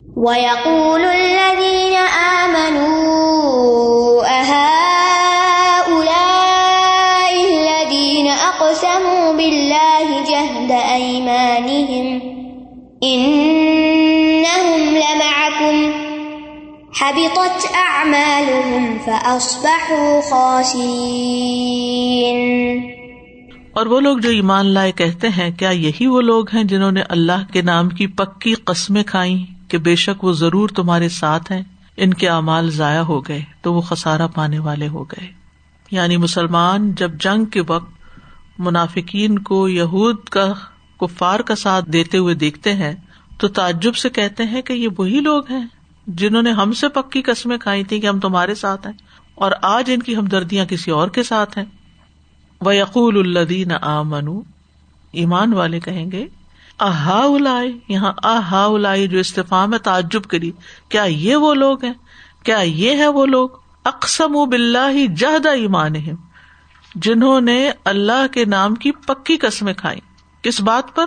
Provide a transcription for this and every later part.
وَيَقُولُ الَّذِينَ آمَنُوا أَهَؤُلَاءِ الَّذِينَ أَقْسَمُوا بِاللَّهِ جَهْدَ أَيْمَانِهِمْ إِنَّهُمْ لَمَعَكُمْ حَبِطَتْ أَعْمَالُهُمْ فَأَصْبَحُوا خَاسِرِينَ اور وہ لوگ جو ایمان لائے کہتے ہیں، کیا یہی وہ لوگ ہیں جنہوں نے اللہ کے نام کی پکی قسمیں کھائی کہ بے شک وہ ضرور تمہارے ساتھ ہیں۔ ان کے اعمال ضائع ہو گئے تو وہ خسارا پانے والے ہو گئے۔ یعنی مسلمان جب جنگ کے وقت منافقین کو یہود کا، کفار کا ساتھ دیتے ہوئے دیکھتے ہیں، تو تعجب سے کہتے ہیں کہ یہ وہی لوگ ہیں جنہوں نے ہم سے پکی قسمیں کھائی تھی کہ ہم تمہارے ساتھ ہیں اور آج ان کی ہمدردیاں کسی اور کے ساتھ ہیں۔ وہ یقول الدین آ ایمان والے کہیں گے اہا یہاں اہا جو استفام ہے، تعجب کری۔ کیا یہ وہ لوگ ہیں؟ کیا یہ ہے وہ لوگ؟ اقسم و بلّہ جہد ایمان جنہوں نے اللہ کے نام کی پکی قسمیں کھائی کس بات پر؟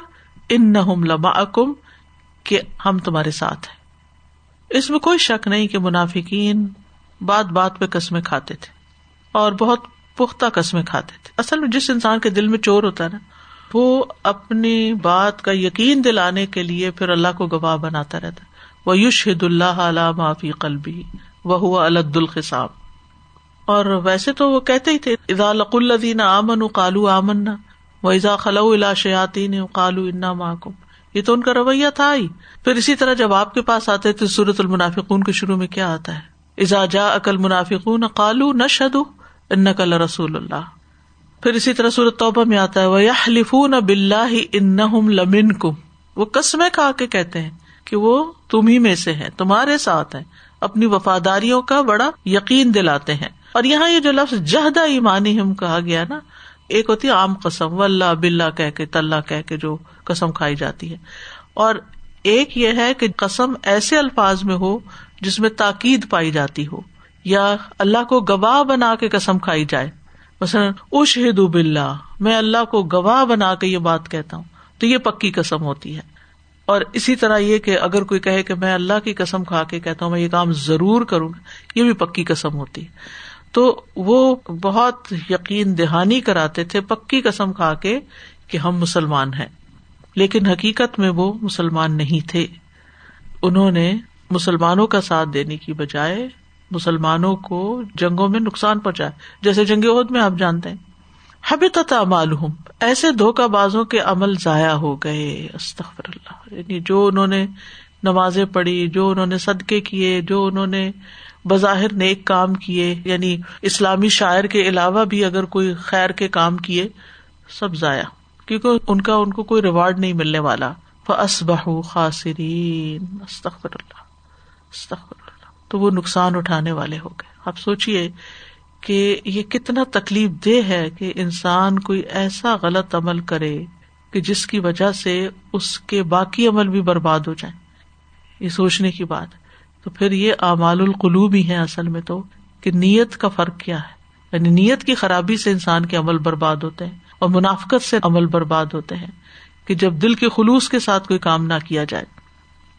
ان نہ لما کہ ہم تمہارے ساتھ ہیں۔ اس میں کوئی شک نہیں کہ منافقین بات بات پہ قسمیں کھاتے تھے اور بہت پختہ قسمیں کھاتے تھے۔ اصل میں جس انسان کے دل میں چور ہوتا ہے نا وہ اپنی بات کا یقین دلانے کے لیے پھر اللہ کو گواہ بناتا رہتا وہ یوش اللہ علیہ معافی قلبی، وہ ہوا الد الخصاب اور ویسے تو وہ کہتے ہی تھے ادا لق الدین آمن کالو آمن و ازا خلو الا شیاتی نے کالو انا محکم یہ تو ان کا رویہ تھا ہی۔ پھر اسی طرح جب آپ کے پاس آتے تھے سورت المنافقون کے شروع میں کیا آتا ہے؟ ازا جا اکل منافقون کالو نہ ان کل رسول اللہ۔ پھر اسی طرح صورت توبہ میں آتا ہے وہ یا لفون بلّہ ان لمن کم وہ قسمیں کھا کے کہتے ہیں کہ وہ تم ہی میں سے ہے تمہارے ساتھ ہیں۔ اپنی وفاداریوں کا بڑا یقین دلاتے ہیں۔ اور یہاں یہ جو لفظ جہدا ایمانی ہم کہا گیا نا، ایک ہوتی ہے عام قسم و اللہ بلّہ کہ کے طلّہ کہ کے جو قسم کھائی جاتی ہے۔ اور ایک یہ ہے کہ قسم ایسے الفاظ میں ہو جس میں تاکید پائی جاتی ہو، یا اللہ کو گواہ بنا کے قسم کھائی جائے۔ مثلاً اشہد بلّہ میں اللہ کو گواہ بنا کے یہ بات کہتا ہوں، تو یہ پکی قسم ہوتی ہے۔ اور اسی طرح یہ کہ اگر کوئی کہے کہ میں اللہ کی قسم کھا کے کہتا ہوں، میں یہ کام ضرور کروں گا، یہ بھی پکی قسم ہوتی ہے۔ تو وہ بہت یقین دہانی کراتے تھے پکی قسم کھا کے کہ ہم مسلمان ہیں۔ لیکن حقیقت میں وہ مسلمان نہیں تھے۔ انہوں نے مسلمانوں کا ساتھ دینے کی بجائے مسلمانوں کو جنگوں میں نقصان پہنچایا جیسے جنگ عہد میں آپ جانتے ہیں۔ حبی معلوم ایسے دھوکہ بازوں کے عمل ضائع ہو گئے۔ استخر اللہ۔ یعنی جو انہوں نے نمازیں پڑھی، جو انہوں نے صدقے کیے، جو انہوں نے بظاہر نیک کام کیے یعنی اسلامی شاعر کے علاوہ بھی اگر کوئی خیر کے کام کیے، سب ضائع۔ کیونکہ ان کا ان کو کوئی ریوارڈ نہیں ملنے والا۔ فس خاصرین استخر اللہ۔ استخر تو وہ نقصان اٹھانے والے ہو گئے۔ آپ سوچیے کہ یہ کتنا تکلیف دہ ہے کہ انسان کوئی ایسا غلط عمل کرے کہ جس کی وجہ سے اس کے باقی عمل بھی برباد ہو جائیں۔ یہ سوچنے کی بات۔ تو پھر یہ اعمال القلوب ہی ہے اصل میں تو، کہ نیت کا فرق کیا ہے۔ یعنی نیت کی خرابی سے انسان کے عمل برباد ہوتے ہیں اور منافقت سے عمل برباد ہوتے ہیں کہ جب دل کے خلوص کے ساتھ کوئی کام نہ کیا جائے۔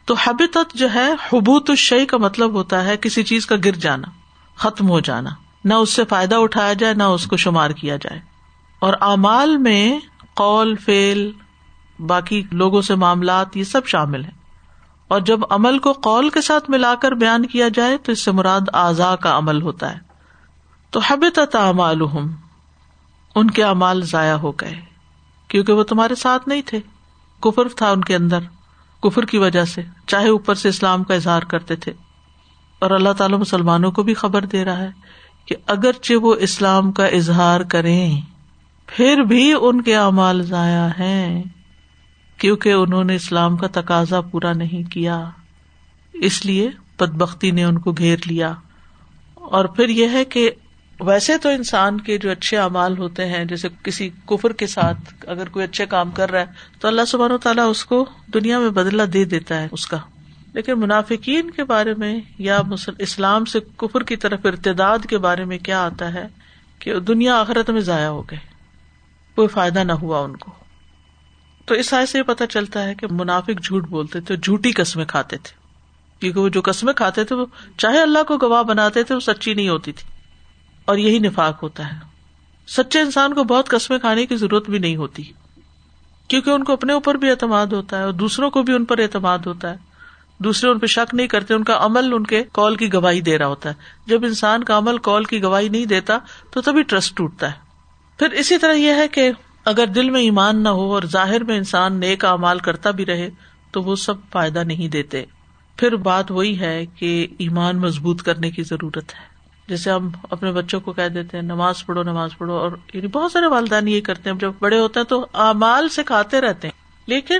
تو حبت جو ہے حبوت الشعی کا مطلب ہوتا ہے کسی چیز کا گر جانا، ختم ہو جانا، نہ اس سے فائدہ اٹھایا جائے، نہ اس کو شمار کیا جائے۔ اور اعمال میں قول فیل باقی لوگوں سے معاملات، یہ سب شامل ہیں۔ اور جب عمل کو قول کے ساتھ ملا کر بیان کیا جائے، تو اس سے مراد اعضاء کا عمل ہوتا ہے۔ تو حبت اعمال ان کے اعمال ضائع ہو گئے، کیونکہ وہ تمہارے ساتھ نہیں تھے، کفر تھا ان کے اندر۔ کفر کی وجہ سے، چاہے اوپر سے اسلام کا اظہار کرتے تھے۔ اور اللہ تعالیٰ مسلمانوں کو بھی خبر دے رہا ہے کہ اگرچہ وہ اسلام کا اظہار کریں، پھر بھی ان کے اعمال ضائع ہیں، کیونکہ انہوں نے اسلام کا تقاضا پورا نہیں کیا۔ اس لیے بد بختی نے ان کو گھیر لیا۔ اور پھر یہ ہے کہ ویسے تو انسان کے جو اچھے اعمال ہوتے ہیں، جیسے کسی کفر کے ساتھ اگر کوئی اچھے کام کر رہا ہے، تو اللہ سبحان و تعالیٰ اس کو دنیا میں بدلا دے دیتا ہے اس کا۔ لیکن منافقین کے بارے میں یا اسلام سے کفر کی طرف ارتداد کے بارے میں کیا آتا ہے کہ دنیا آخرت میں ضائع ہو گئے، کوئی فائدہ نہ ہوا ان کو۔ تو اس آئے سے یہ پتا چلتا ہے کہ منافق جھوٹ بولتے تھے، جھوٹی قسمیں کھاتے تھے۔ کیونکہ وہ جو قسمیں کھاتے تھے، وہ چاہے اللہ کو گواہ بناتے تھے، وہ سچی نہیں ہوتی تھی۔ اور یہی نفاق ہوتا ہے۔ سچے انسان کو بہت قسمیں کھانے کی ضرورت بھی نہیں ہوتی۔ کیونکہ ان کو اپنے اوپر بھی اعتماد ہوتا ہے اور دوسروں کو بھی ان پر اعتماد ہوتا ہے۔ دوسرے ان پہ شک نہیں کرتے، ان کا عمل ان کے کال کی گواہی دے رہا ہوتا ہے۔ جب انسان کا عمل کال کی گواہی نہیں دیتا تو تبھی ٹرسٹ ٹوٹتا ہے۔ پھر اسی طرح یہ ہے کہ اگر دل میں ایمان نہ ہو اور ظاہر میں انسان نیک امال کرتا بھی رہے تو وہ سب فائدہ نہیں دیتے۔ پھر بات وہی ہے کہ ایمان مضبوط کرنے کی ضرورت ہے۔ جیسے ہم اپنے بچوں کو کہہ دیتے ہیں، نماز پڑھو نماز پڑھو، اور یعنی بہت سارے والدین یہ کرتے ہیں، جب بڑے ہوتے ہیں تو امال سے کھاتے رہتے ہیں۔ لیکن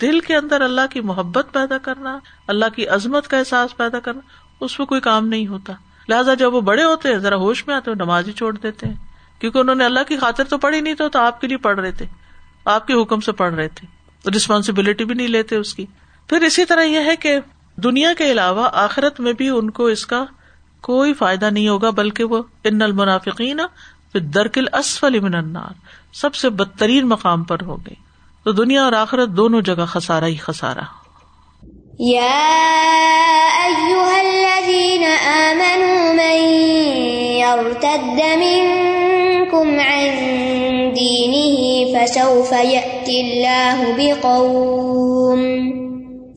دل کے اندر اللہ کی محبت پیدا کرنا، اللہ کی عظمت کا احساس پیدا کرنا، اس پہ کوئی کام نہیں ہوتا۔ لہٰذا جب وہ بڑے ہوتے ہیں، ذرا ہوش میں آتے ہیں نماز ہی چھوڑ دیتے ہیں۔ کیونکہ انہوں نے اللہ کی خاطر تو پڑھی نہیں تو آپ کے لیے پڑھ رہے تھے۔ آپ کے حکم سے پڑھ رہے تھے۔ ریسپانسبلٹی بھی نہیں لیتے اس کی۔ پھر اسی طرح یہ ہے کہ دنیا کے علاوہ آخرت میں بھی ان کو اس کا کوئی فائدہ نہیں ہوگا، بلکہ وہ ان المنافقین درکل اسفل من النار۔ سب سے بدترین مقام پر ہو گئی تو دنیا اور آخرت دونوں جگہ خسارا ہی خسارا فسوف يأتي الله بقوم۔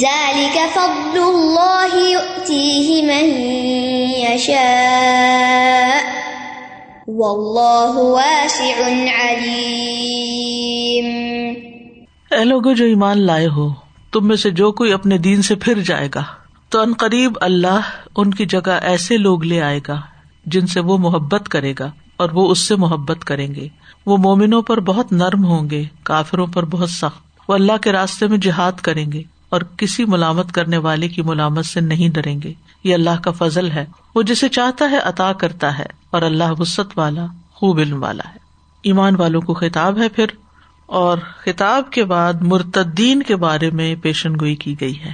ذلك فضل الله يؤتيه من يشاء. والله واسع عليم. اے لوگو، جو ایمان لائے ہو، تم میں سے جو کوئی اپنے دین سے پھر جائے گا، تو ان قریب اللہ ان کی جگہ ایسے لوگ لے آئے گا، جن سے وہ محبت کرے گا اور وہ اس سے محبت کریں گے۔ وہ مومنوں پر بہت نرم ہوں گے، کافروں پر بہت سخت۔ وہ اللہ کے راستے میں جہاد کریں گے۔ اور کسی ملامت کرنے والے کی ملامت سے نہیں ڈریں گے۔ یہ اللہ کا فضل ہے۔ وہ جسے چاہتا ہے عطا کرتا ہے اور اللہ وسط والا، خوب علم والا ہے۔ ایمان والوں کو خطاب ہے پھر، اور خطاب کے بعد مرتدین کے بارے میں پیشن گوئی کی گئی ہے۔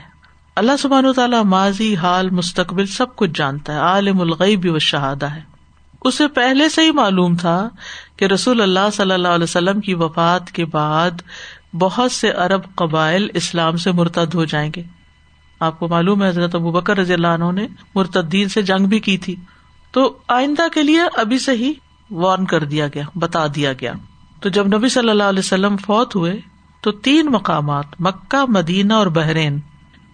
اللہ سبحان و تعالیٰ ماضی، حال، مستقبل سب کچھ جانتا ہے۔ عالم الغیب و شہادہ ہے۔ اسے پہلے سے ہی معلوم تھا کہ رسول اللہ صلی اللہ علیہ وسلم کی وفات کے بعد بہت سے ارب قبائل اسلام سے مرتد ہو جائیں گے۔ آپ کو معلوم ہے، حضرت ابو بکر رضی اللہ عنہ نے مرتدین سے جنگ بھی کی تھی۔ تو آئندہ کے لیے ابھی سے ہی وارن کر دیا گیا، بتا دیا گیا۔ تو جب نبی صلی اللہ علیہ وسلم فوت ہوئے، تو تین مقامات، مکہ، مدینہ اور بحرین،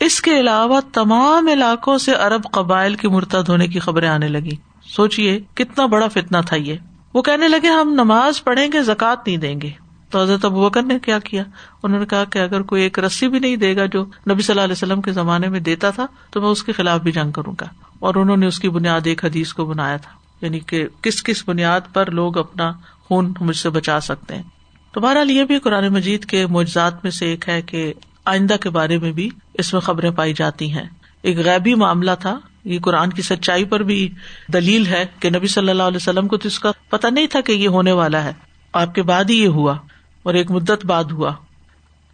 اس کے علاوہ تمام علاقوں سے ارب قبائل کی مرتد ہونے کی خبریں آنے لگی سوچیے کتنا بڑا فتنا تھا یہ۔ وہ کہنے لگے، ہم نماز پڑھیں گے زکات نہیں دیں گے۔ تو حضرت ابو بکر نے کیا کیا؟ انہوں نے کہا کہ اگر کوئی ایک رسی بھی نہیں دے گا جو نبی صلی اللہ علیہ وسلم کے زمانے میں دیتا تھا، تو میں اس کے خلاف بھی جنگ کروں گا۔ اور انہوں نے اس کی بنیاد ایک حدیث کو بنایا تھا یعنی کہ کس کس بنیاد پر لوگ اپنا خون مجھ سے بچا سکتے ہیں۔ تو بہرحال یہ بھی قرآن مجید کے معجزات میں سے ایک ہے کہ آئندہ کے بارے میں بھی اس میں خبریں پائی جاتی ہیں۔ ایک غیبی معاملہ تھا، یہ قرآن کی سچائی پر بھی دلیل ہے کہ نبی صلی اللہ علیہ وسلم کو تو اس کا پتا نہیں تھا کہ یہ ہونے والا ہے۔ آپ کے بعد ہی یہ ہوا۔ اور ایک مدت بعد ہوا۔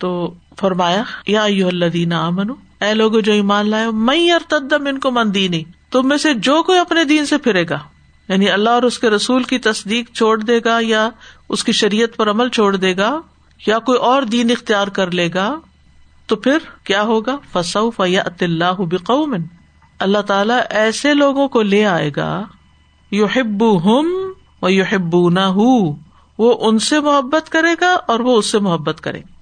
تو فرمایا، یا اللہ امن اے لوگ جو ایمان لائے میں تدم ان کو مندی تم میں سے جو کوئی اپنے دین سے پھرے گا یعنی اللہ اور اس کے رسول کی تصدیق چھوڑ دے گا، یا اس کی شریعت پر عمل چھوڑ دے گا، یا کوئی اور دین اختیار کر لے گا، تو پھر کیا ہوگا؟ فصو فیات اللہ بقومن اللہ تعالی ایسے لوگوں کو لے آئے گا یو ہبو ہم و یو ہبو نہ وہ ان سے محبت کرے گا اور وہ اس سے محبت کرے گا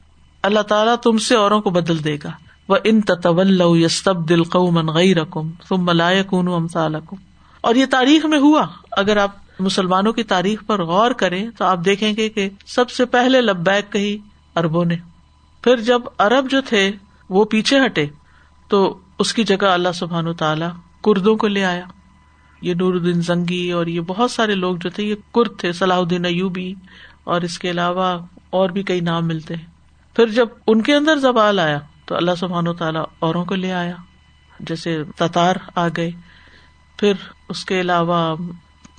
اللہ تعالیٰ تم سے اوروں کو بدل دے گا۔ وہ ان تطول یستب دل قومن غی رقم تم ملائے کن اور یہ تاریخ میں ہوا۔ اگر آپ مسلمانوں کی تاریخ پر غور کریں تو آپ دیکھیں گے کہ سب سے پہلے لبیک کہی اربوں نے۔ پھر جب ارب جو تھے وہ پیچھے ہٹے تو اس کی جگہ اللہ سبحان و تعالیٰ کردوں کو لے آیا۔ یہ نور الدین زنگی اور یہ بہت سارے لوگ جو تھے، یہ کرد تھے صلاح الدین ایوبی، اور اس کے علاوہ اور بھی کئی نام ملتے ہیں۔ پھر جب ان کے اندر زوال آیا، تو اللہ سبحان و تعالیٰ اوروں کو لے آیا۔ جیسے تتار آ گئے، پھر اس کے علاوہ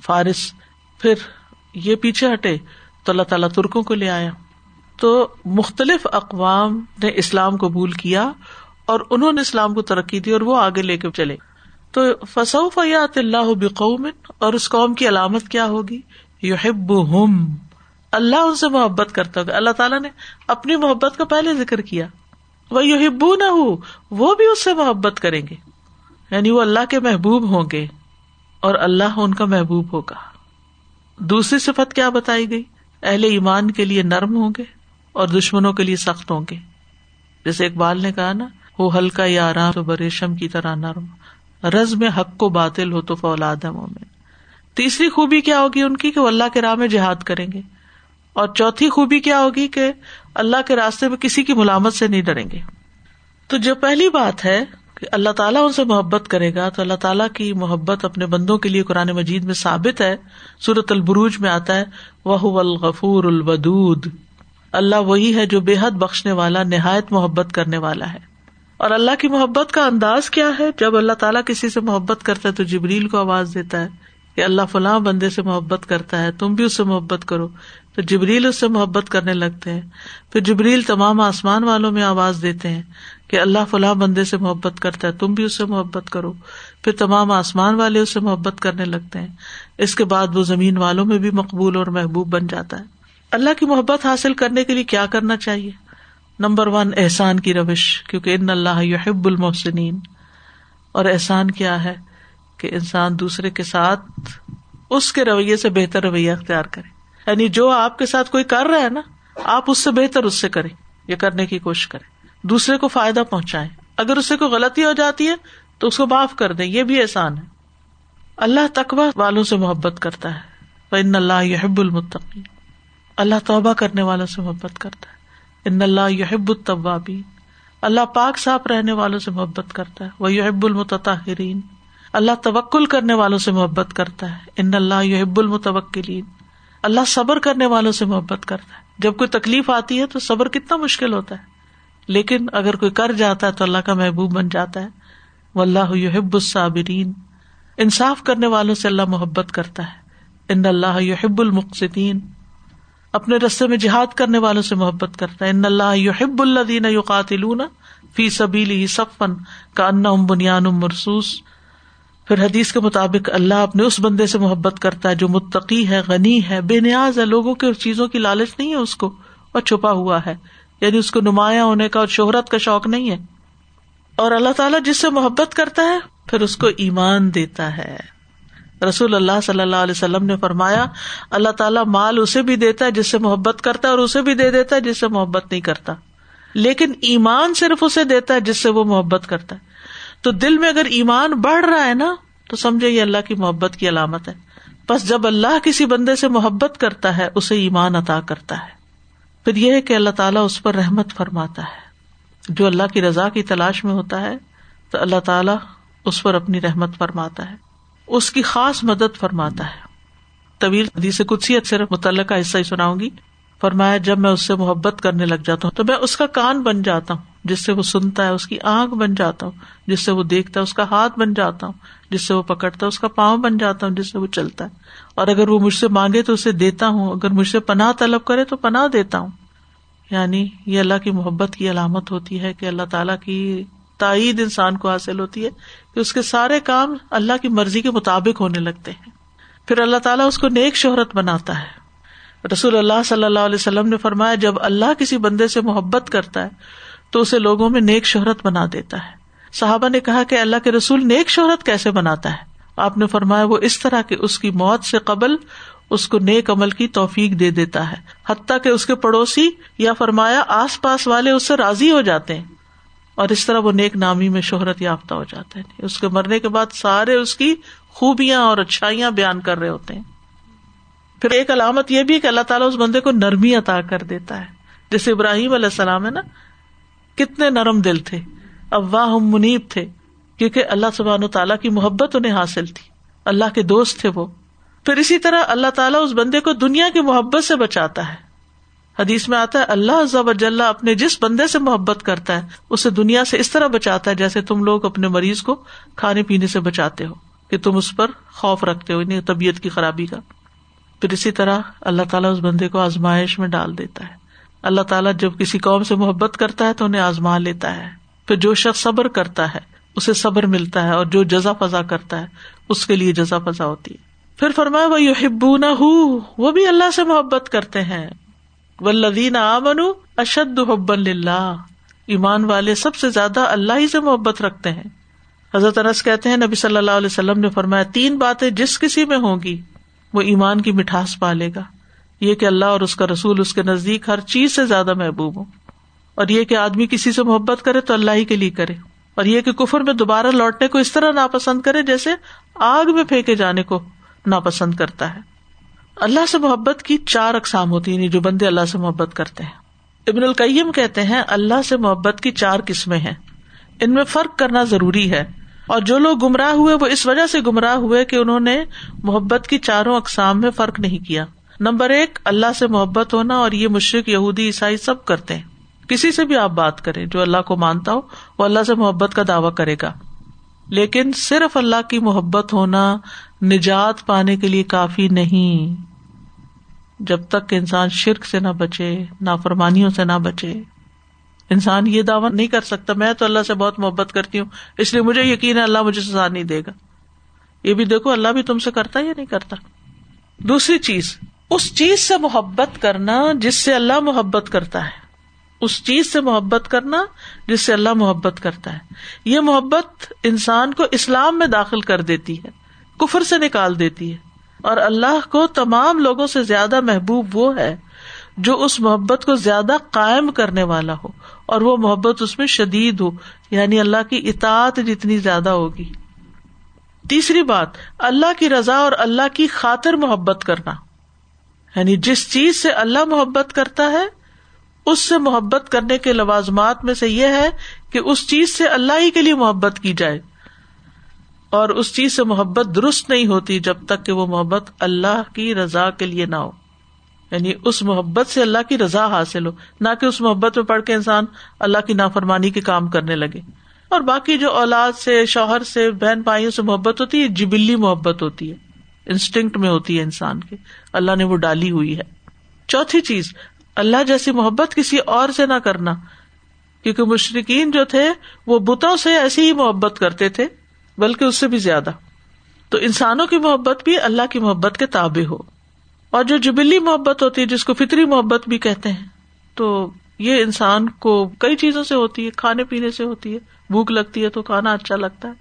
فارس، پھر یہ پیچھے ہٹے، تو اللہ تعالیٰ ترکوں کو لے آیا۔ تو مختلف اقوام نے اسلام قبول کیا اور انہوں نے اسلام کو ترقی دی اور وہ آگے لے کے چلے۔ تو فصو فیات اللہ بقوم اور اس قوم کی علامت کیا ہوگی؟ یحب ہم اللہ ان سے محبت کرتا ہوگا۔ اللہ تعالیٰ نے اپنی محبت کا پہلے ذکر کیا۔ وہ یو نہ ہو وہ بھی اس سے محبت کریں گے۔ یعنی وہ اللہ کے محبوب ہوں گے اور اللہ ان کا محبوب ہوگا۔ دوسری صفت کیا بتائی گئی؟ اہل ایمان کے لیے نرم ہوں گے اور دشمنوں کے لیے سخت ہوں گے۔ جیسے اقبال نے کہا نا، وہ ہلکا یا آرام تو بریشم کی طرح نرم۔ رز میں حق کو باطل ہو تو فولاد میں تیسری خوبی کیا ہوگی ان کی کہ وہ اللہ کے راہ میں جہاد کریں گے۔ اور چوتھی خوبی کیا ہوگی کہ اللہ کے راستے میں کسی کی ملامت سے نہیں ڈریں گے۔ تو جو پہلی بات ہے کہ اللہ تعالیٰ ان سے محبت کرے گا، تو اللہ تعالیٰ کی محبت اپنے بندوں کے لیے قرآن مجید میں ثابت ہے۔ سورت البروج میں آتا ہے وہ الغفور الودود۔ اللہ وہی ہے جو بے حد بخشنے والا، نہایت محبت کرنے والا ہے۔ اور اللہ کی محبت کا انداز کیا ہے؟ جب اللہ تعالیٰ کسی سے محبت کرتا ہے تو جبریل کو آواز دیتا ہے کہ اللہ فلاں بندے سے محبت کرتا ہے، تم بھی اس سے محبت کرو۔ تو جبریل اس سے محبت کرنے لگتے ہیں۔ پھر جبریل تمام آسمان والوں میں آواز دیتے ہیں کہ اللہ فلاں بندے سے محبت کرتا ہے، تم بھی اس سے محبت کرو۔ پھر تمام آسمان والے اس سے محبت کرنے لگتے ہیں۔ اس کے بعد وہ زمین والوں میں بھی مقبول اور محبوب بن جاتا ہے۔ اللہ کی محبت حاصل کرنے کے لیے کیا کرنا چاہیے؟ نمبر ون، احسان کی روش، کیونکہ ان اللہ یحب المحسنین۔ اور احسان کیا ہے؟ کہ انسان دوسرے کے ساتھ اس کے رویے سے بہتر رویہ اختیار کرے۔ یعنی جو آپ کے ساتھ کوئی کر رہا ہے نا، آپ اس سے بہتر اس سے کریں یا کرنے کی کوشش کریں۔ دوسرے کو فائدہ پہنچائے اگر اس سے کوئی غلطی ہو جاتی ہے، تو اس کو معاف کر دیں۔ یہ بھی احسان ہے۔ اللہ تقوا والوں سے محبت کرتا ہے۔ ان اللہ یحب المتقین اللہ توبہ کرنے والوں سے محبت کرتا ہے۔ ان اللہ یحب الطوابین اللہ پاک صاف رہنے والوں سے محبت کرتا ہے۔ وہ یحب المتطہرین۔ اللہ توکل کرنے والوں سے محبت کرتا ہے۔ ان اللہ یحب المتوکلین۔ اللہ صبر کرنے والوں سے محبت کرتا ہے۔ جب کوئی تکلیف آتی ہے تو صبر کتنا مشکل ہوتا ہے۔ لیکن اگر کوئی کر جاتا ہے تو اللہ کا محبوب بن جاتا ہے۔ وہ اللہ یحب الصابرین۔ انصاف کرنے والوں سے اللہ محبت کرتا ہے۔ ان اللہ یحب المقصدین اپنے رستے میں جہاد کرنے والوں سے محبت کرتا ہے۔ ان اللہ یحب اللہ دین یوقاتلون فی سبیلی صفن کا ان بنیان مرسوس پھر حدیث کے مطابق اللہ اپنے اس بندے سے محبت کرتا ہے جو متقی ہے، غنی ہے، بے نیاز ہے، لوگوں کے چیزوں کی لالچ نہیں ہے اس کو اور چھپا ہوا ہے۔ یعنی اس کو نمایاں ہونے کا اور شہرت کا شوق نہیں ہے۔ اور اللہ تعالیٰ جس سے محبت کرتا ہے، پھر اس کو ایمان دیتا ہے۔ رسول اللہ صلی اللہ علیہ وسلم نے فرمایا، اللہ تعالیٰ مال اسے بھی دیتا ہے جس سے محبت کرتا ہے اور اسے بھی دے دیتا ہے جس سے محبت نہیں کرتا۔ لیکن ایمان صرف اسے دیتا ہے جس سے وہ محبت کرتا ہے۔ تو دل میں اگر ایمان بڑھ رہا ہے نا، تو سمجھے یہ اللہ کی محبت کی علامت ہے۔ بس جب اللہ کسی بندے سے محبت کرتا ہے، اسے ایمان عطا کرتا ہے۔ پھر یہ ہے کہ اللہ تعالیٰ اس پر رحمت فرماتا ہے۔ جو اللہ کی رضا کی تلاش میں ہوتا ہے، تو اللہ تعالیٰ اس پر اپنی رحمت فرماتا ہے۔ اس کی خاص مدد فرماتا ہے۔ طویل حدیث کچھ ہی صرف متعلقہ حصہ ہی سناؤں گی۔ فرمایا، جب میں اس سے محبت کرنے لگ جاتا ہوں تو میں اس کا کان بن جاتا ہوں، جس سے وہ سنتا ہے، اس کی آنکھ بن جاتا ہوں، جس سے وہ دیکھتا ہے، اس کا ہاتھ بن جاتا ہوں، جس سے وہ پکڑتا ہے، اس کا پاؤں بن جاتا ہوں، جس سے وہ چلتا ہے۔ اور اگر وہ مجھ سے مانگے تو اسے دیتا ہوں، اگر مجھ سے پناہ طلب کرے تو پناہ دیتا ہوں۔ یعنی یہ اللہ کی محبت کی علامت ہوتی ہے کہ اللہ تعالیٰ کی تائید انسان کو حاصل ہوتی ہے کہ اس کے سارے کام اللہ کی مرضی کے مطابق ہونے لگتے ہیں۔ پھر اللہ تعالیٰ اس کو نیک شہرت بناتا ہے۔ رسول اللہ صلی اللہ علیہ وسلم نے فرمایا، جب اللہ کسی بندے سے محبت کرتا ہے، تو اسے لوگوں میں نیک شہرت بنا دیتا ہے۔ صحابہ نے کہا کہ اللہ کے رسول نیک شہرت کیسے بناتا ہے؟ آپ نے فرمایا، وہ اس طرح کہ اس کی موت سے قبل اس کو نیک عمل کی توفیق دے دیتا ہے۔ حتیٰ کہ اس کے پڑوسی یا فرمایا، آس پاس والے اس سے راضی ہو جاتے ہیں۔ اور اس طرح وہ نیک نامی میں شہرت یافتہ ہو جاتا ہے اس کے مرنے کے بعد سارے اس کی خوبیاں اور اچھائیاں بیان کر رہے ہوتے ہیں۔ پھر ایک علامت یہ بھی کہ اللہ تعالیٰ اس بندے کو نرمی عطا کر دیتا ہے۔ جیسے ابراہیم علیہ السلام ہے نا، کتنے نرم دل تھے اب منیب تھے، کیونکہ اللہ سبحان تعالیٰ کی محبت انہیں حاصل تھی۔ اللہ کے دوست تھے وہ۔ پھر اسی طرح اللہ تعالیٰ اس بندے کو دنیا کی محبت سے بچاتا ہے۔ حدیث میں آتا ہے، اللہ ضب اپنے جس بندے سے محبت کرتا ہے، اسے دنیا سے اس طرح بچاتا ہے جیسے تم لوگ اپنے مریض کو کھانے پینے سے بچاتے ہو، کہ تم اس پر خوف رکھتے ہو یعنی طبیعت کی خرابی کا۔ پھر اسی طرح اللہ تعالیٰ اس بندے کو آزمائش میں ڈال دیتا ہے۔ اللہ تعالیٰ جب کسی قوم سے محبت کرتا ہے تو انہیں آزما لیتا ہے۔ پھر جو شخص صبر کرتا ہے، اسے صبر ملتا ہے اور جو جزا فضا کرتا ہے، اس کے لیے جزا فضا ہوتی ہے۔ پھر فرمایا وہ یو ہبو نہ وہ بھی اللہ سے محبت کرتے ہیں۔ ولدین آمن اشد حب اللہ ایمان والے سب سے زیادہ اللہ ہی سے محبت رکھتے ہیں۔ حضرت انس کہتے ہیں، نبی صلی اللہ علیہ وسلم نے فرمایا، تین باتیں جس کسی میں ہوں گی، وہ ایمان کی مٹھاس پالے گا۔ یہ کہ اللہ اور اس کا رسول اس کے نزدیک ہر چیز سے زیادہ محبوب ہو اور یہ کہ آدمی کسی سے محبت کرے تو اللہ ہی کے لیے کرے۔ اور یہ کہ کفر میں دوبارہ لوٹنے کو اس طرح ناپسند کرے جیسے آگ میں پھینکے جانے کو ناپسند کرتا ہے۔ اللہ سے محبت کی چار اقسام ہوتی ہیں یعنی جو بندے اللہ سے محبت کرتے ہیں۔ ابن القیم کہتے ہیں، اللہ سے محبت کی چار قسمیں ہیں۔ ان میں فرق کرنا ضروری ہے۔ اور جو لوگ گمراہ ہوئے، وہ اس وجہ سے گمراہ ہوئے کہ انہوں نے محبت کی چاروں اقسام میں فرق نہیں کیا۔ نمبر ایک، اللہ سے محبت ہونا، اور یہ مشرق، یہودی، عیسائی سب کرتے ہیں۔ کسی سے بھی آپ بات کریں، جو اللہ کو مانتا ہو، وہ اللہ سے محبت کا دعوی کرے گا۔ لیکن صرف اللہ کی محبت ہونا نجات پانے کے لیے کافی نہیں۔ جب تک انسان شرک سے نہ بچے، نافرمانیوں سے نہ بچے۔ انسان یہ دعوی نہیں کر سکتا، میں تو اللہ سے بہت محبت کرتی ہوں، اس لیے مجھے یقین ہے اللہ مجھے سزا نہیں دے گا۔ یہ بھی دیکھو، اللہ بھی تم سے کرتا یا نہیں کرتا؟ دوسری چیز، اس چیز سے محبت کرنا جس سے اللہ محبت کرتا ہے۔ اس چیز سے محبت کرنا جس سے اللہ محبت کرتا ہے۔ یہ محبت انسان کو اسلام میں داخل کر دیتی ہے، کفر سے نکال دیتی ہے۔ اور اللہ کو تمام لوگوں سے زیادہ محبوب وہ ہے جو اس محبت کو زیادہ قائم کرنے والا ہو اور وہ محبت اس میں شدید ہو یعنی اللہ کی اطاعت جتنی زیادہ ہوگی۔ تیسری بات، اللہ کی رضا اور اللہ کی خاطر محبت کرنا۔ یعنی جس چیز سے اللہ محبت کرتا ہے، اس سے محبت کرنے کے لوازمات میں سے یہ ہے کہ اس چیز سے اللہ ہی کے لیے محبت کی جائے۔ اور اس چیز سے محبت درست نہیں ہوتی جب تک کہ وہ محبت اللہ کی رضا کے لیے نہ ہو۔ یعنی اس محبت سے اللہ کی رضا حاصل ہو، نہ کہ اس محبت میں پڑھ کے انسان اللہ کی نافرمانی کے کام کرنے لگے۔ اور باقی جو اولاد سے، شوہر سے، بہن بھائیوں سے محبت ہوتی ہے، جبلی محبت ہوتی ہے۔ انسٹنکٹ میں ہوتی ہے انسان کے اللہ نے وہ ڈالی ہوئی ہے۔ چوتھی چیز، اللہ جیسی محبت کسی اور سے نہ کرنا۔ کیونکہ مشرقین جو تھے، وہ بتوں سے ایسی ہی محبت کرتے تھے۔ بلکہ اس سے بھی زیادہ۔ تو انسانوں کی محبت بھی اللہ کی محبت کے تابع ہو۔ اور جو جبلی محبت ہوتی ہے، جس کو فطری محبت بھی کہتے ہیں، تو یہ انسان کو کئی چیزوں سے ہوتی ہے۔ کھانے پینے سے ہوتی ہے۔ بھوک لگتی ہے تو کھانا اچھا لگتا ہے۔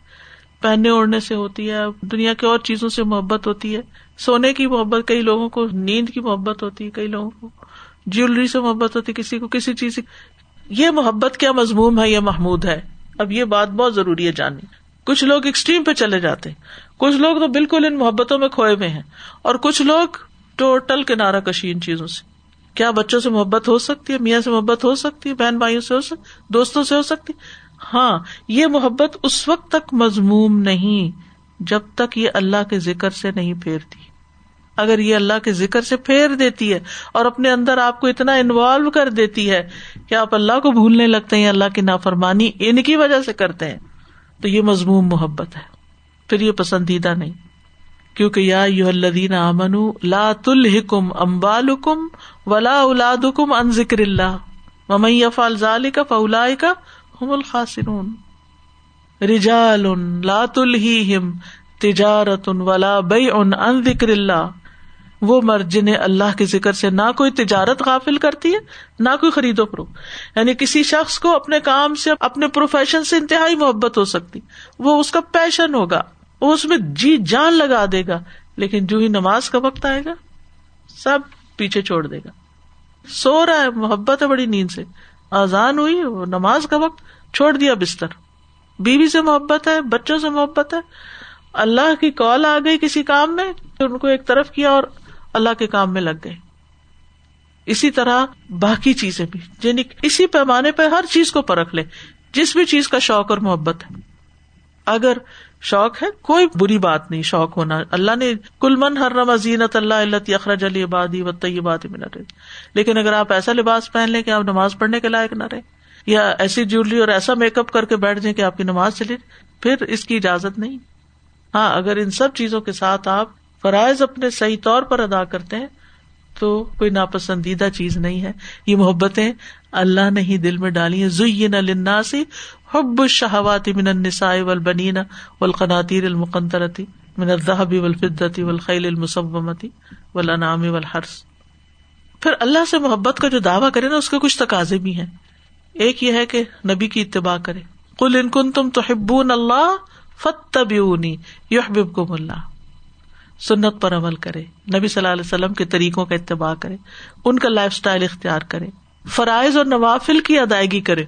پہننے اوڑھنے سے ہوتی ہے۔ دنیا کی اور چیزوں سے محبت ہوتی ہے۔ سونے کی محبت، کئی لوگوں کو نیند کی محبت ہوتی ہے، کئی لوگوں کو جیولری سے محبت ہوتی ہے، کسی کو کسی چیز یہ محبت کیا مضموم ہے، یہ محمود ہے۔ اب یہ بات بہت ضروری ہے جاننی کچھ لوگ ایکسٹریم پہ چلے جاتے ہیں۔ کچھ لوگ تو بالکل ان محبتوں میں کھوئے ہوئے ہیں۔ اور کچھ لوگ ٹوٹل کنارا کشی ان چیزوں سے۔ کیا بچوں سے محبت ہو سکتی ہے؟ میاں سے محبت ہو سکتی ہے؟ بہن بھائیوں سے ہو سکتی دوستوں سے ہو سکتی ہاں یہ محبت اس وقت تک مضموم نہیں جب تک یہ اللہ کے ذکر سے نہیں پھیرتی۔ اگر یہ اللہ کے ذکر سے پھیر دیتی ہے اور اپنے اندر آپ کو اتنا انوالو کر دیتی ہے کہ آپ اللہ کو بھولنے لگتے ہیں، اللہ کی نافرمانی ان کی وجہ سے کرتے ہیں۔ تو یہ مضموم محبت ہے۔ پھر یہ پسندیدہ نہیں۔ کیونکہ یا یو الدین امن لا تلحکم امبال حکم ولا اولاد حکم ان ذکر اللہ۔ ممئی فال ظال کا فولا کا ہم الخاصرون رجال لا تلہم تجارت ولا بے ان ذکر اللہ۔ وہ مرد جنہیں اللہ کے ذکر سے نہ کوئی تجارت غافل کرتی ہے، نہ کوئی خرید و فرو یعنی کسی شخص کو اپنے کام سے، اپنے پروفیشن سے انتہائی محبت ہو سکتی۔ وہ اس کا پیشن ہوگا۔ وہ اس میں جی جان لگا دے گا۔ لیکن جو ہی نماز کا وقت آئے گا، سب پیچھے چھوڑ دے گا۔ سو رہا ہے، محبت ہے بڑی نیند سے۔ آزان ہوئی وہ نماز کا وقت، چھوڑ دیا بستر۔ بیوی سے محبت ہے، بچوں سے محبت ہے۔ اللہ کی کال آ گئی کسی کام میں ان کو ایک طرف کیا اور اللہ کے کام میں لگ گئے۔ اسی طرح باقی چیزیں بھی یعنی اسی پیمانے پہ ہر چیز کو پرکھ لے، جس بھی چیز کا شوق اور محبت ہے۔ اگر شوق ہے، کوئی بری بات نہیں، شوق ہونا۔ اللہ نے کل من ہر رما زینت اللہ اللہ اخراج علی عبادی و طیبات میں نہ لیکن اگر آپ ایسا لباس پہن لیں کہ آپ نماز پڑھنے کے لائق نہ رہے یا ایسی جیولری اور ایسا میک اپ کر کے بیٹھ جائیں کہ آپ کی نماز چلے پھر اس کی اجازت نہیں۔ ہاں اگر ان سب چیزوں کے ساتھ آپ فرائض اپنے صحیح طور پر ادا کرتے ہیں، تو کوئی ناپسندیدہ چیز نہیں ہے۔ یہ محبتیں اللہ نے ہی دل میں ڈالی ہیں۔ زین الناسی حب الشہوات من النساء والبنین والقناطیر المقنطرتی من الذهب والفضة والخیل المصومتی والانعام والحرث۔ پھر اللہ سے محبت کا جو دعویٰ کرے نا، اس کے کچھ تقاضے بھی ہیں۔ ایک یہ ہے کہ نبی کی اتباع کرے۔ کل ان کن تم تو ہبون اللہ فتبیونی یحببکم اللہ سنت پر عمل کرے، نبی صلی اللہ علیہ وسلم کے طریقوں کا اتباع کرے، ان کا لائف اسٹائل اختیار کرے، فرائض اور نوافل کی ادائیگی کرے،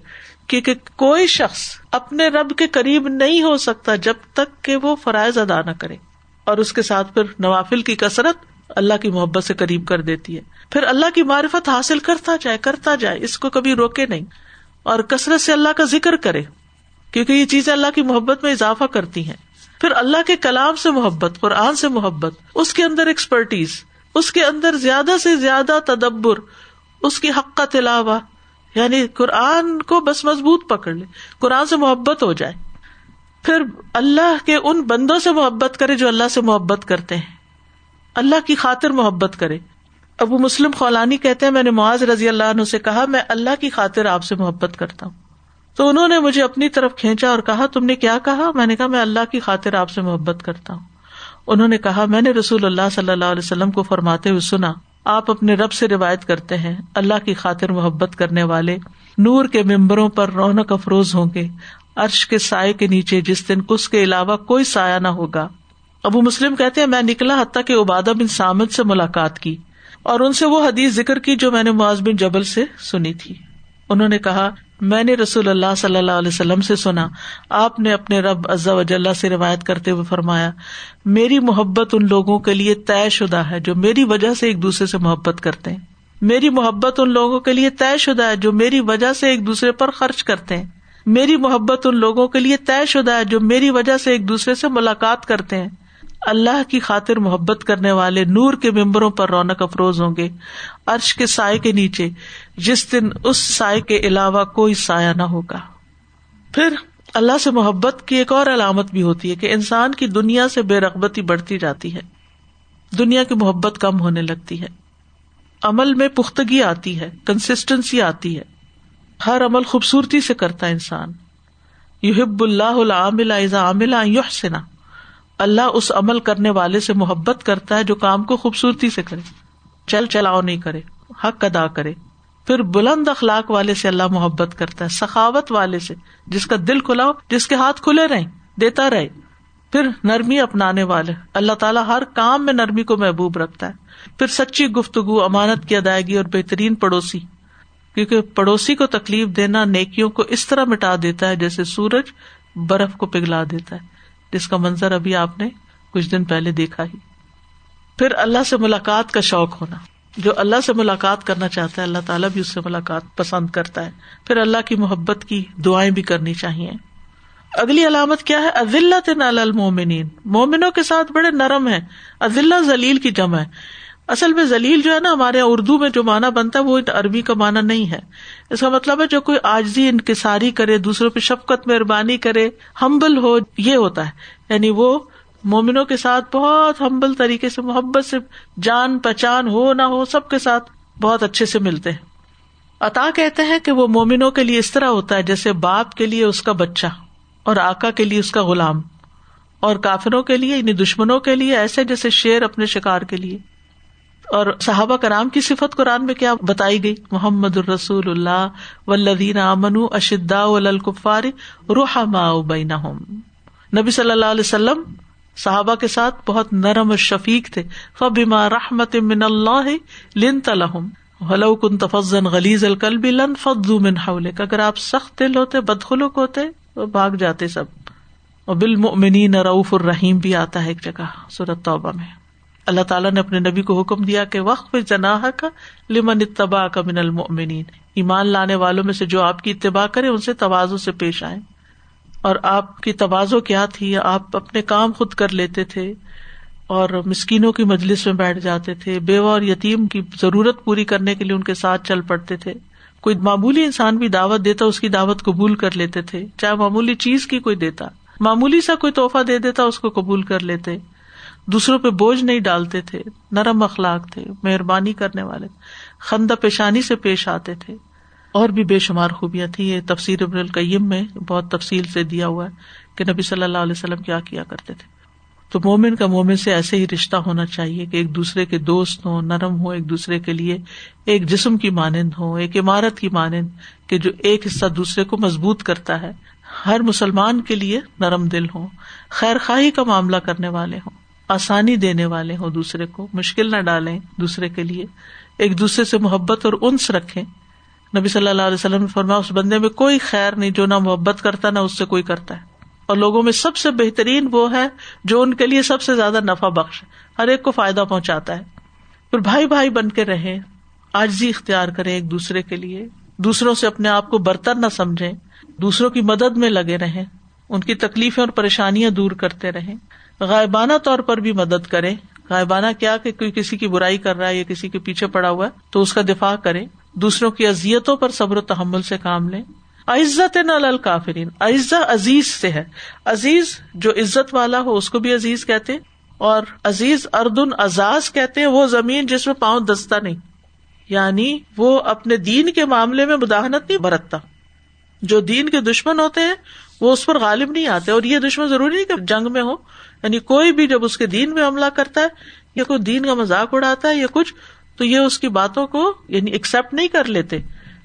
کیونکہ کوئی شخص اپنے رب کے قریب نہیں ہو سکتا جب تک کہ وہ فرائض ادا نہ کرے۔ اور اس کے ساتھ پھر نوافل کی کثرت اللہ کی محبت سے قریب کر دیتی ہے۔ پھر اللہ کی معرفت حاصل کرتا جائے کرتا جائے، اس کو کبھی روکے نہیں۔ اور کثرت سے اللہ کا ذکر کرے، کیونکہ یہ چیزیں اللہ کی محبت میں اضافہ کرتی ہیں۔ پھر اللہ کے کلام سے محبت، قرآن سے محبت، اس کے اندر ایکسپرٹیز اس کے اندر زیادہ سے زیادہ تدبر، اس کی حق کا تلاوا یعنی قرآن کو بس مضبوط پکڑ لے، قرآن سے محبت ہو جائے۔ پھر اللہ کے ان بندوں سے محبت کرے جو اللہ سے محبت کرتے ہیں۔ اللہ کی خاطر محبت کرے۔ ابو مسلم خولانی کہتے ہیں، میں نے معاذ رضی اللہ عنہ سے کہا، میں اللہ کی خاطر آپ سے محبت کرتا ہوں۔ تو انہوں نے مجھے اپنی طرف کھینچا اور کہا، تم نے کیا کہا؟ میں نے کہا، میں اللہ کی خاطر آپ سے محبت کرتا ہوں۔ انہوں نے کہا، میں نے رسول اللہ صلی اللہ علیہ وسلم کو فرماتے ہوئے سنا، آپ اپنے رب سے روایت کرتے ہیں، اللہ کی خاطر محبت کرنے والے نور کے ممبروں پر رونق افروز ہوں گے، عرش کے سائے کے نیچے جس دن کس کے علاوہ کوئی سایہ نہ ہوگا۔ ابو مسلم کہتے ہیں، میں نکلا حتیٰ کہ عبادہ بن سامد سے ملاقات کی، اور ان سے وہ حدیث ذکر کی جو میں نے معاذ بن جبل سے سنی تھی۔ انہوں نے کہا میں نے رسول اللہ صلی اللہ علیہ وسلم سے سنا، آپ نے اپنے رب عزا وجاللہ سے روایت کرتے ہوئے فرمایا، میری محبت ان لوگوں کے لیے طے شدہ ہے جو میری وجہ سے ایک دوسرے سے محبت کرتے ہیں۔ میری محبت ان لوگوں کے لیے طے شدہ ہے جو میری وجہ سے ایک دوسرے پر خرچ کرتے ہیں۔ میری محبت ان لوگوں کے لیے طے شدہ ہے جو میری وجہ سے ایک دوسرے سے ملاقات کرتے ہیں۔ اللہ کی خاطر محبت کرنے والے نور کے ممبروں پر رونق افروز ہوں گے۔ عرش کے سائے کے نیچے جس دن اس سائے کے علاوہ کوئی سایہ نہ ہوگا۔ پھر اللہ سے محبت کی ایک اور علامت بھی ہوتی ہے کہ انسان کی دنیا سے بے رغبتی بڑھتی جاتی ہے۔ دنیا کی محبت کم ہونے لگتی ہے۔ عمل میں پختگی آتی ہے کنسٹینسی آتی ہے۔ ہر عمل خوبصورتی سے کرتا ہے انسان۔ یحب اللہ العامل عامل یحسنا اللہ اس عمل کرنے والے سے محبت کرتا ہے جو کام کو خوبصورتی سے کرے۔ چل چلاؤ نہیں کرے، حق ادا کرے۔ پھر بلند اخلاق والے سے اللہ محبت کرتا ہے، سخاوت والے سے، جس کا دل کھلا ہو جس کے ہاتھ کھلے رہے دیتا رہے۔ پھر نرمی اپنانے والے، اللہ تعالیٰ ہر کام میں نرمی کو محبوب رکھتا ہے۔ پھر سچی گفتگو، امانت کی ادائیگی اور بہترین پڑوسی۔ کیونکہ پڑوسی کو تکلیف دینا نیکیوں کو اس طرح مٹا دیتا ہے جیسے سورج برف کو پگھلا دیتا ہے۔ جس کا منظر ابھی آپ نے کچھ دن پہلے دیکھا ہی۔ پھر اللہ سے ملاقات کا شوق ہونا۔ جو اللہ سے ملاقات کرنا چاہتا ہے، اللہ تعالیٰ بھی اس سے ملاقات پسند کرتا ہے۔ پھر اللہ کی محبت کی دعائیں بھی کرنی چاہیے۔ اگلی علامت کیا ہے؟ عزلت المومنین مومنوں کے ساتھ بڑے نرم ہے عزلہ ذلیل کی جمع ہے۔ اصل میں ذلیل جو ہے نا، ہمارے اردو میں جو مانا بنتا ہے، وہ عربی کا مانا نہیں ہے۔ اس کا مطلب ہے جو کوئی آجزی، انکساری کرے، دوسروں پہ شفقت، مہربانی کرے ہمبل ہو، یہ ہوتا ہے۔ یعنی وہ مومنوں کے ساتھ بہت ہمبل طریقے سے، محبت سے جان پہچان، ہو نہ ہو، سب کے ساتھ بہت اچھے سے ملتے ہیں۔ عطا کہتے ہیں کہ وہ مومنوں کے لیے اس طرح ہوتا ہے جیسے باپ کے لیے اس کا بچہ اور آکا کے لیے اس کا غلام اور کافروں کے لیے یعنی دشمنوں کے لیے ایسے جیسے شیر اپنے شکار کے لیے۔ اور صحابہ کرام کی صفت قرآن میں کیا بتائی گئی؟ محمد الرسول اللہ ولدین امن اشدا الکفار روحما بین نبی صلی اللہ علیہ وسلم صحابہ کے ساتھ بہت نرم اور شفیق تھے۔ فبیما رحمت من اللہ لن تلحم ہلو کن تفزن غلیز القلب لن فضو من حولک اگر آپ سخت دل ہوتے بدخلوق ہوتے، تو بھاگ جاتے سب۔ اور بالمؤمنین رعوف الرحیم بھی آتا ہے ایک جگہ سورت توبہ میں۔ اللہ تعالیٰ نے اپنے نبی کو حکم دیا کہ وقف جناح کا لمن اتباع کا من المؤمنین ایمان لانے والوں میں سے جو آپ کی اتباع کرے، ان سے توازو سے پیش آئے اور آپ کی توازو کیا تھی آپ اپنے کام خود کر لیتے تھے اور مسکینوں کی مجلس میں بیٹھ جاتے تھے۔ بیوہ اور یتیم کی ضرورت پوری کرنے کے لیے ان کے ساتھ چل پڑتے تھے۔ کوئی معمولی انسان بھی دعوت دیتا، اس کی دعوت قبول کر لیتے تھے۔ چاہے معمولی چیز کی کوئی دیتا۔ معمولی سا کوئی تحفہ دے دیتا، اس کو قبول کر لیتے۔ دوسروں پہ بوجھ نہیں ڈالتے تھے۔ نرم اخلاق تھے، مہربانی کرنے والے، خندہ پیشانی سے پیش آتے تھے۔ اور بھی بے شمار خوبیاں تھی یہ تفسیر ابن القیم میں بہت تفصیل سے دیا ہوا ہے کہ نبی صلی اللہ علیہ وسلم کیا کیا کرتے تھے۔ تو مومن کا مومن سے ایسے ہی رشتہ ہونا چاہیے کہ ایک دوسرے کے دوست ہوں، نرم ہو ایک دوسرے کے لیے ایک جسم کی مانند ہو ایک عمارت کی مانند کہ جو ایک حصہ دوسرے کو مضبوط کرتا ہے۔ ہر مسلمان کے لیے نرم دل ہو خیر خواہی کا معاملہ کرنے والے ہوں، آسانی دینے والے ہوں دوسرے کو، مشکل نہ ڈالیں دوسرے کے لیے۔ ایک دوسرے سے محبت اور انس رکھے نبی صلی اللہ علیہ وسلم نے فرما اس بندے میں کوئی خیر نہیں، جو نہ محبت کرتا نہ اس سے کوئی کرتا ہے۔ اور لوگوں میں سب سے بہترین وہ ہے جو ان کے لیے سب سے زیادہ نفع بخش ہر ایک کو فائدہ پہنچاتا ہے۔ پھر بھائی بھائی بن کے رہے آجزی اختیار کرے ایک دوسرے کے لیے۔ دوسروں سے اپنے آپ کو برتر نہ سمجھے دوسروں کی مدد میں لگے رہے ان کی تکلیفیں اور پریشانیاں دور کرتے رہے غائبانہ طور پر بھی مدد کرے غائبانہ کیا کہ کوئی کسی کی برائی کر رہا ہے یا کسی کے پیچھے پڑا ہوا ہے، تو اس کا دفاع کرے دوسروں کی ازیتوں پر صبر و تحمل سے کام لے عزت نل کافرین عزا عزیز سے ہے۔ عزیز جو عزت والا ہو، اس کو بھی عزیز کہتے اور عزیز اردن اعزاز کہتے ہیں، وہ زمین جس میں پاؤں دستا نہیں۔ یعنی وہ اپنے دین کے معاملے میں مداحنت نہیں برتتا۔ جو دین کے دشمن ہوتے ہیں، وہ اس پر غالب نہیں آتے۔ اور یہ دشمن ضروری نہیں کہ جنگ میں ہو یعنی کوئی بھی جب اس کے دین میں حملہ کرتا ہے، یا کوئی دین کا مذاق اڑاتا ہے، یا کچھ تو یہ اس کی باتوں کو یعنی ایکسپٹ نہیں کر لیتے،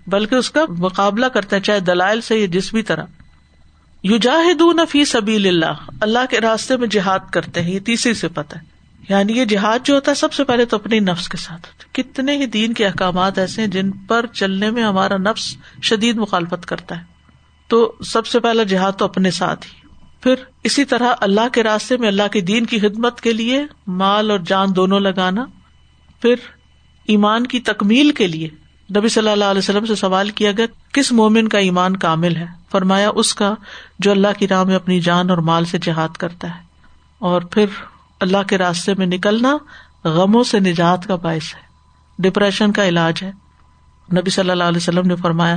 بلکہ اس کا مقابلہ کرتے ہیں، چاہے دلائل سے یا جس بھی طرح۔ یو جاہدون فی سبیل اللہ اللہ کے راستے میں جہاد کرتے ہیں، یہ تیسری سے پتہ ہے۔ یعنی یہ جہاد جو ہوتا ہے، سب سے پہلے تو اپنی نفس کے ساتھ ہوتا ہے۔ کتنے ہی دین کے احکامات ایسے ہیں جن پر چلنے میں ہمارا نفس شدید مخالفت کرتا ہے۔ تو سب سے پہلا جہاد تو اپنے ساتھ ہی۔ پھر اسی طرح اللہ کے راستے میں اللہ کے دین کی خدمت کے لیے مال اور جان دونوں لگانا۔ پھر ایمان کی تکمیل کے لیے نبی صلی اللہ علیہ وسلم سے سوال کیا گیا، کس مومن کا ایمان کامل ہے؟ فرمایا، اس کا جو اللہ کی راہ میں اپنی جان اور مال سے جہاد کرتا ہے۔ اور پھر اللہ کے راستے میں نکلنا غموں سے نجات کا باعث ہے۔ ڈپریشن کا علاج ہے۔ نبی صلی اللہ علیہ وسلم نے فرمایا،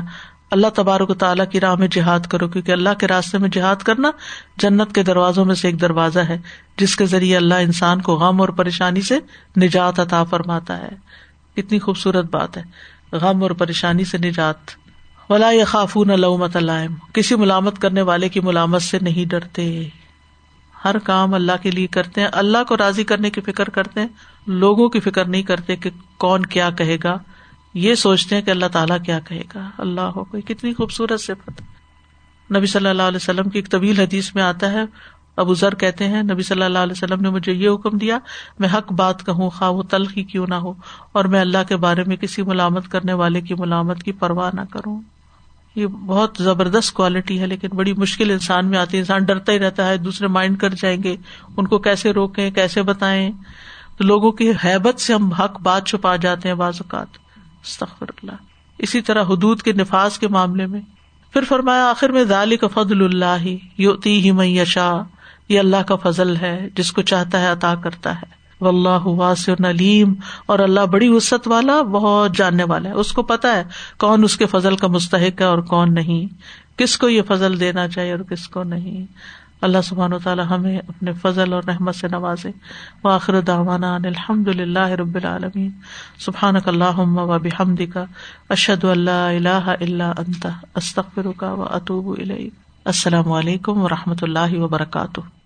اللہ تبارک و تعالیٰ کی راہ میں جہاد کرو، کیونکہ اللہ کے راستے میں جہاد کرنا جنت کے دروازوں میں سے ایک دروازہ ہے، جس کے ذریعے اللہ انسان کو غم اور پریشانی سے نجات عطا فرماتا ہے۔ کتنی خوبصورت بات ہے۔ غم اور پریشانی سے نجات۔ ولا خافون علومت علائم کسی ملامت کرنے والے کی ملامت سے نہیں ڈرتے۔ ہر کام اللہ کے لیے کرتے ہیں۔ اللہ کو راضی کرنے کی فکر کرتے ہیں۔ لوگوں کی فکر نہیں کرتے کہ کون کیا کہے گا۔ یہ سوچتے ہیں کہ اللہ تعالیٰ کیا کہے گا۔ اللہ ہو کوئی کتنی خوبصورت سے نبی صلی اللہ علیہ وسلم کی ایک طویل حدیث میں آتا ہے۔ ابو ذر کہتے ہیں، نبی صلی اللہ علیہ وسلم نے مجھے یہ حکم دیا، میں حق بات کہوں، خواہ وہ تلخی کیوں نہ ہو، اور میں اللہ کے بارے میں کسی ملامت کرنے والے کی ملامت کی پرواہ نہ کروں۔ یہ بہت زبردست کوالٹی ہے، لیکن بڑی مشکل انسان میں آتی ہے۔ انسان ڈرتا ہی رہتا ہے، دوسرے مائنڈ کر جائیں گے، ان کو کیسے روکیں، کیسے بتائیں۔ تو لوگوں کی حیبت سے ہم حق بات چھپا جاتے ہیں بعض اوقات۔ اللہ۔ اسی طرح حدود کے نفاذ کے معاملے میں۔ پھر فرمایا، آخر میں ذالی کا فضل اللہ یوتی ہی میشا یہ اللہ کا فضل ہے، جس کو چاہتا ہے، عطا کرتا ہے۔ اللہ واسع نلیم اور اللہ بڑی وسط والا، بہت جاننے والا ہے۔ اس کو پتا ہے کون اس کے فضل کا مستحق ہے اور کون نہیں۔ کس کو یہ فضل دینا چاہیے اور کس کو نہیں۔ اللہ سبحان و تعالیٰ ہمیں اپنے فضل اور رحمت سے نوازے۔ واخر داوانا الحمد للہ رب العالمین۔ سبحان اللہ و بحمد کا اشد اللہ اللہ اللہ انت۔ استخر کا و اطوب السلام علیکم و رحمۃ اللہ وبرکاتہ۔